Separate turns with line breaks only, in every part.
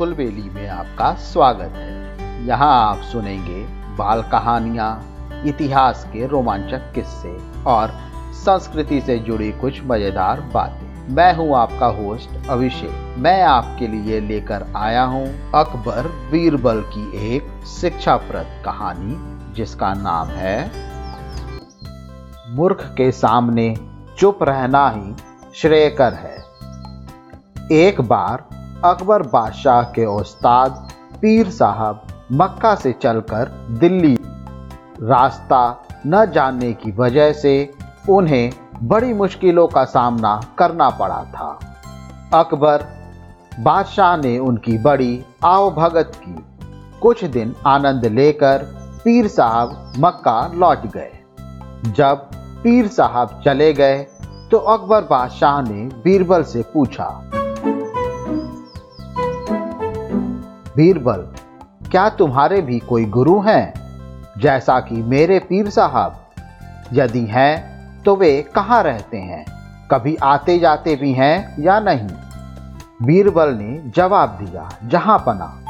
कुलबेली में आपका स्वागत है। यहाँ आप सुनेंगे बाल कहानियाँ, इतिहास के रोमांचक किस्से और संस्कृति से जुड़ी कुछ मज़ेदार बातें। मैं हूँ आपका होस्ट अभिषेक। मैं आपके लिए लेकर आया हूँ अकबर बीरबल की एक शिक्षाप्रद कहानी, जिसका नाम है, मूर्ख के सामने चुप रहना ही श्रेयकर है। एक बार अकबर बादशाह के उस्ताद पीर साहब मक्का से चलकर दिल्ली। रास्ता न जानने की वजह से उन्हें बड़ी मुश्किलों का सामना करना पड़ा था। अकबर बादशाह ने उनकी बड़ी आवभगत की। कुछ दिन आनंद लेकर पीर साहब मक्का लौट गए। जब पीर साहब चले गए तो अकबर बादशाह ने बीरबल से पूछा बीरबल, क्या तुम्हारे भी कोई गुरु हैं? जैसा कि मेरे पीर साहब, यदि हैं तो वे कहाँ रहते हैं? कभी आते जाते भी हैं या नहीं? बीरबल ने जवाब दिया, जहाँ पना।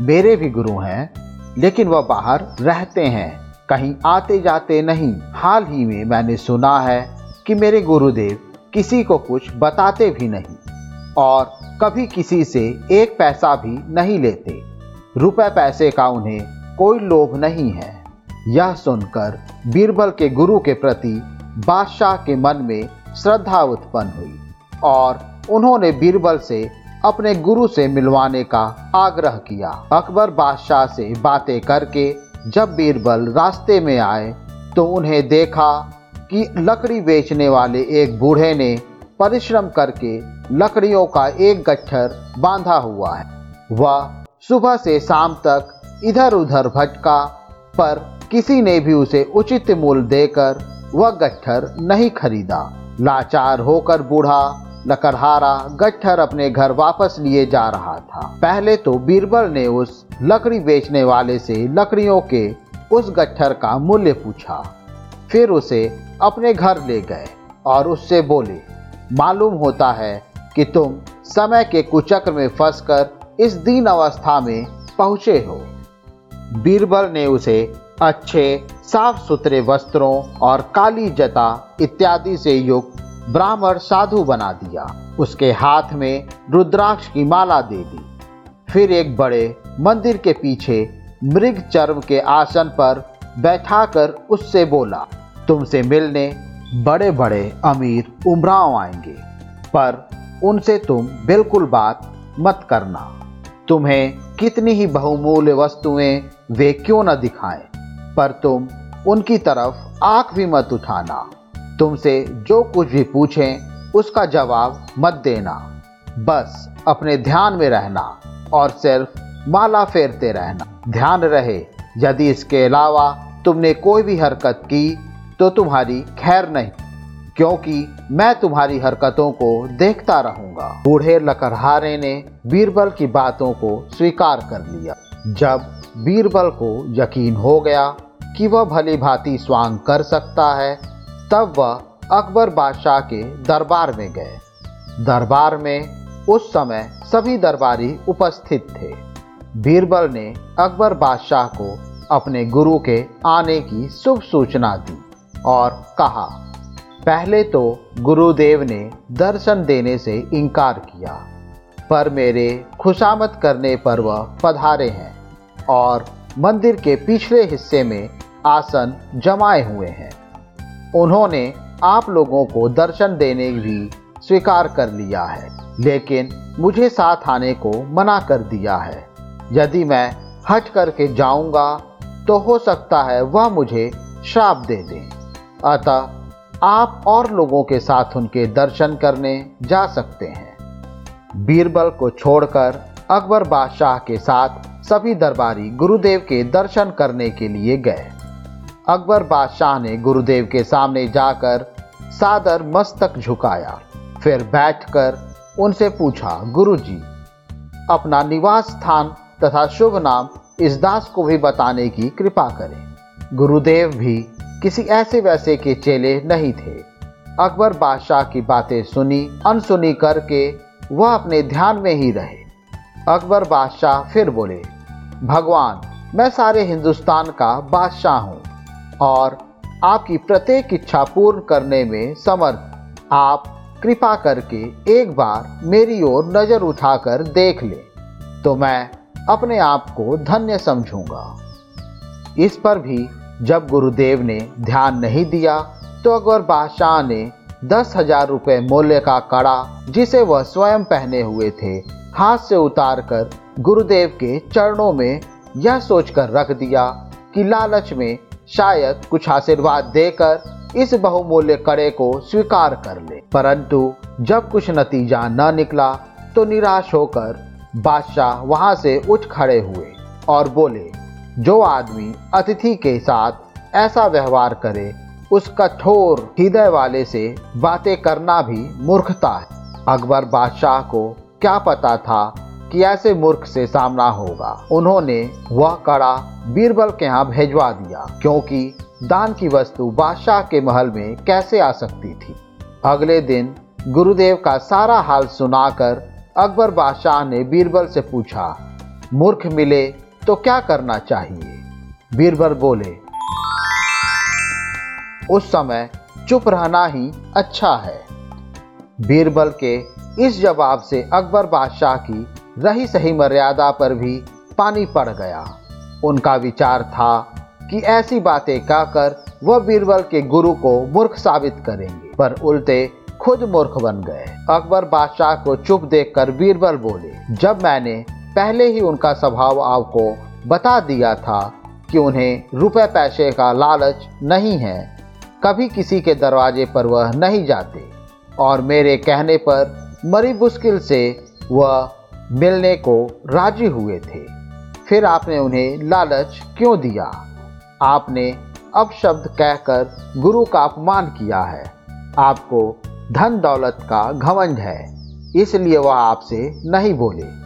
मेरे भी गुरु हैं, लेकिन वह बाहर रहते हैं। कहीं आते जाते नहीं। हाल ही में मैंने सुना है कि मेरे गुरुदेव किसी को कुछ बताते भी नहीं। और कभी किसी से एक पैसा भी नहीं लेते। रुपए पैसे का उन्हें कोई लोभ नहीं है। यह सुनकर बीरबल के गुरु के प्रति बादशाह के मन में श्रद्धा उत्पन्न हुई और उन्होंने बीरबल से अपने गुरु से मिलवाने का आग्रह किया। अकबर बादशाह से बातें करके जब बीरबल रास्ते में आए तो उन्हें देखा कि लकड़ी बेचने वाले एक बूढ़े ने परिश्रम करके लकड़ियों का एक गट्ठर बांधा हुआ है। वह सुबह से शाम तक इधर उधर भटका, पर किसी ने भी उसे उचित मूल्य देकर वह गट्ठर नहीं खरीदा। लाचार होकर बूढ़ा लकड़हारा गट्ठर अपने घर वापस लिए जा रहा था। पहले तो बीरबल ने उस लकड़ी बेचने वाले से लकड़ियों के उस गट्ठर का मूल्य पूछा, फिर उसे अपने घर ले गए और उससे बोले मालूम होता है कि तुम समय के कुचक्र में फंसकर इस दीन अवस्था में पहुँचे हो। बीरबल ने उसे अच्छे साफ़ सुथरे वस्त्रों और काली जता इत्यादि से युक्त ब्राह्मण साधु बना दिया। उसके हाथ में रुद्राक्ष की माला दे दी। फिर एक बड़े मंदिर के पीछे मृग चर्म के आसन पर बैठाकर उससे बोला, तुमसे मिलने बड़े बड़े अमीर उमराव आएँगे। पर उनसे तुम बिल्कुल बात मत करना। तुम्हें कितनी ही बहुमूल्य वस्तुएँ वे क्यों न दिखाएँ, पर तुम उनकी तरफ़ आँख भी मत उठाना। तुमसे जो कुछ भी पूछें, उसका जवाब मत देना। बस अपने ध्यान में रहना और सिर्फ़ माला फेरते रहना। ध्यान रहे, यदि इसके अलावा तुमने कोई भी हरकत की तो तुम्हारी खैर नहीं, क्योंकि मैं तुम्हारी हरकतों को देखता रहूँगा। बूढ़े लकड़हारे ने बीरबल की बातों को स्वीकार कर लिया। जब बीरबल को यकीन हो गया कि वह भली भांति स्वांग कर सकता है, तब वह अकबर बादशाह के दरबार में गए। दरबार में उस समय सभी दरबारी उपस्थित थे। बीरबल ने अकबर बादशाह को अपने गुरु के आने की शुभ सूचना दी। और कहा, पहले तो गुरुदेव ने दर्शन देने से इनकार किया, पर मेरे खुशामत करने पर वह पधारे हैं और मंदिर के पिछले हिस्से में आसन जमाए हुए हैं। उन्होंने आप लोगों को दर्शन देने भी स्वीकार कर लिया है, लेकिन मुझे साथ आने को मना कर दिया है। यदि मैं हट करके जाऊँगा तो हो सकता है वह मुझे श्राप दे दें। अतः आप और लोगों के साथ उनके दर्शन करने जा सकते हैं। बीरबल को छोड़कर अकबर बादशाह के साथ सभी दरबारी गुरुदेव के दर्शन करने के लिए गए। अकबर बादशाह ने गुरुदेव के सामने जाकर सादर मस्तक झुकाया। फिर बैठकर उनसे पूछा, गुरुजी, अपना निवास स्थान तथा शुभ नाम इस दास को भी बताने की कृपा करें। गुरुदेव भी किसी ऐसे वैसे के चेले नहीं थे। अकबर बादशाह की बातें सुनी, अनसुनी करके वह अपने ध्यान में ही रहे। अकबर बादशाह फिर बोले, भगवान, मैं सारे हिंदुस्तान का बादशाह हूँ और आपकी प्रत्येक इच्छा पूर्ण करने में समर्थ। आप कृपा करके एक बार मेरी ओर नज़र उठाकर देख ले तो मैं अपने आप को धन्य समझूँगा। इस पर भी जब गुरुदेव ने ध्यान नहीं दिया तो अकबर बादशाह ने दस हज़ार रुपये मूल्य का कड़ा, जिसे वह स्वयं पहने हुए थे, हाथ से उतार कर गुरुदेव के चरणों में यह सोचकर रख दिया कि लालच में शायद कुछ आशीर्वाद देकर इस बहुमूल्य कड़े को स्वीकार कर ले। परंतु जब कुछ नतीजा न निकला तो निराश होकर बादशाह वहाँ से उठ खड़े हुए और बोले जो आदमी अतिथि के साथ ऐसा व्यवहार करे उस कठोर हृदय वाले से बातें करना भी मूर्खता है। अकबर बादशाह को क्या पता था कि ऐसे मूर्ख से सामना होगा। उन्होंने वह कड़ा बीरबल के यहाँ भेजवा दिया, क्योंकि दान की वस्तु बादशाह के महल में कैसे आ सकती थी। अगले दिन गुरुदेव का सारा हाल सुनाकर अकबर बादशाह ने बीरबल से पूछा, मूर्ख मिले तो क्या करना चाहिए? बीरबल बोले, उस समय चुप रहना ही अच्छा है। बीरबल के इस जवाब से अकबर बादशाह की रही सही मर्यादा पर भी पानी पड़ गया। उनका विचार था कि ऐसी बातें कहकर वह बीरबल के गुरु को मूर्ख साबित करेंगे, पर उल्टे खुद मूर्ख बन गए। अकबर बादशाह को चुप देखकर बीरबल बोले, जब मैंने पहले ही उनका स्वभाव आपको बता दिया था कि उन्हें रुपए पैसे का लालच नहीं है। कभी किसी के दरवाजे पर वह नहीं जाते और मेरे कहने पर मरी मुश्किल से वह मिलने को राज़ी हुए थे। फिर आपने उन्हें लालच क्यों दिया? आपने अब शब्द कहकर गुरु का अपमान किया है। आपको धन दौलत का घमंड है, इसलिए वह आपसे नहीं बोले।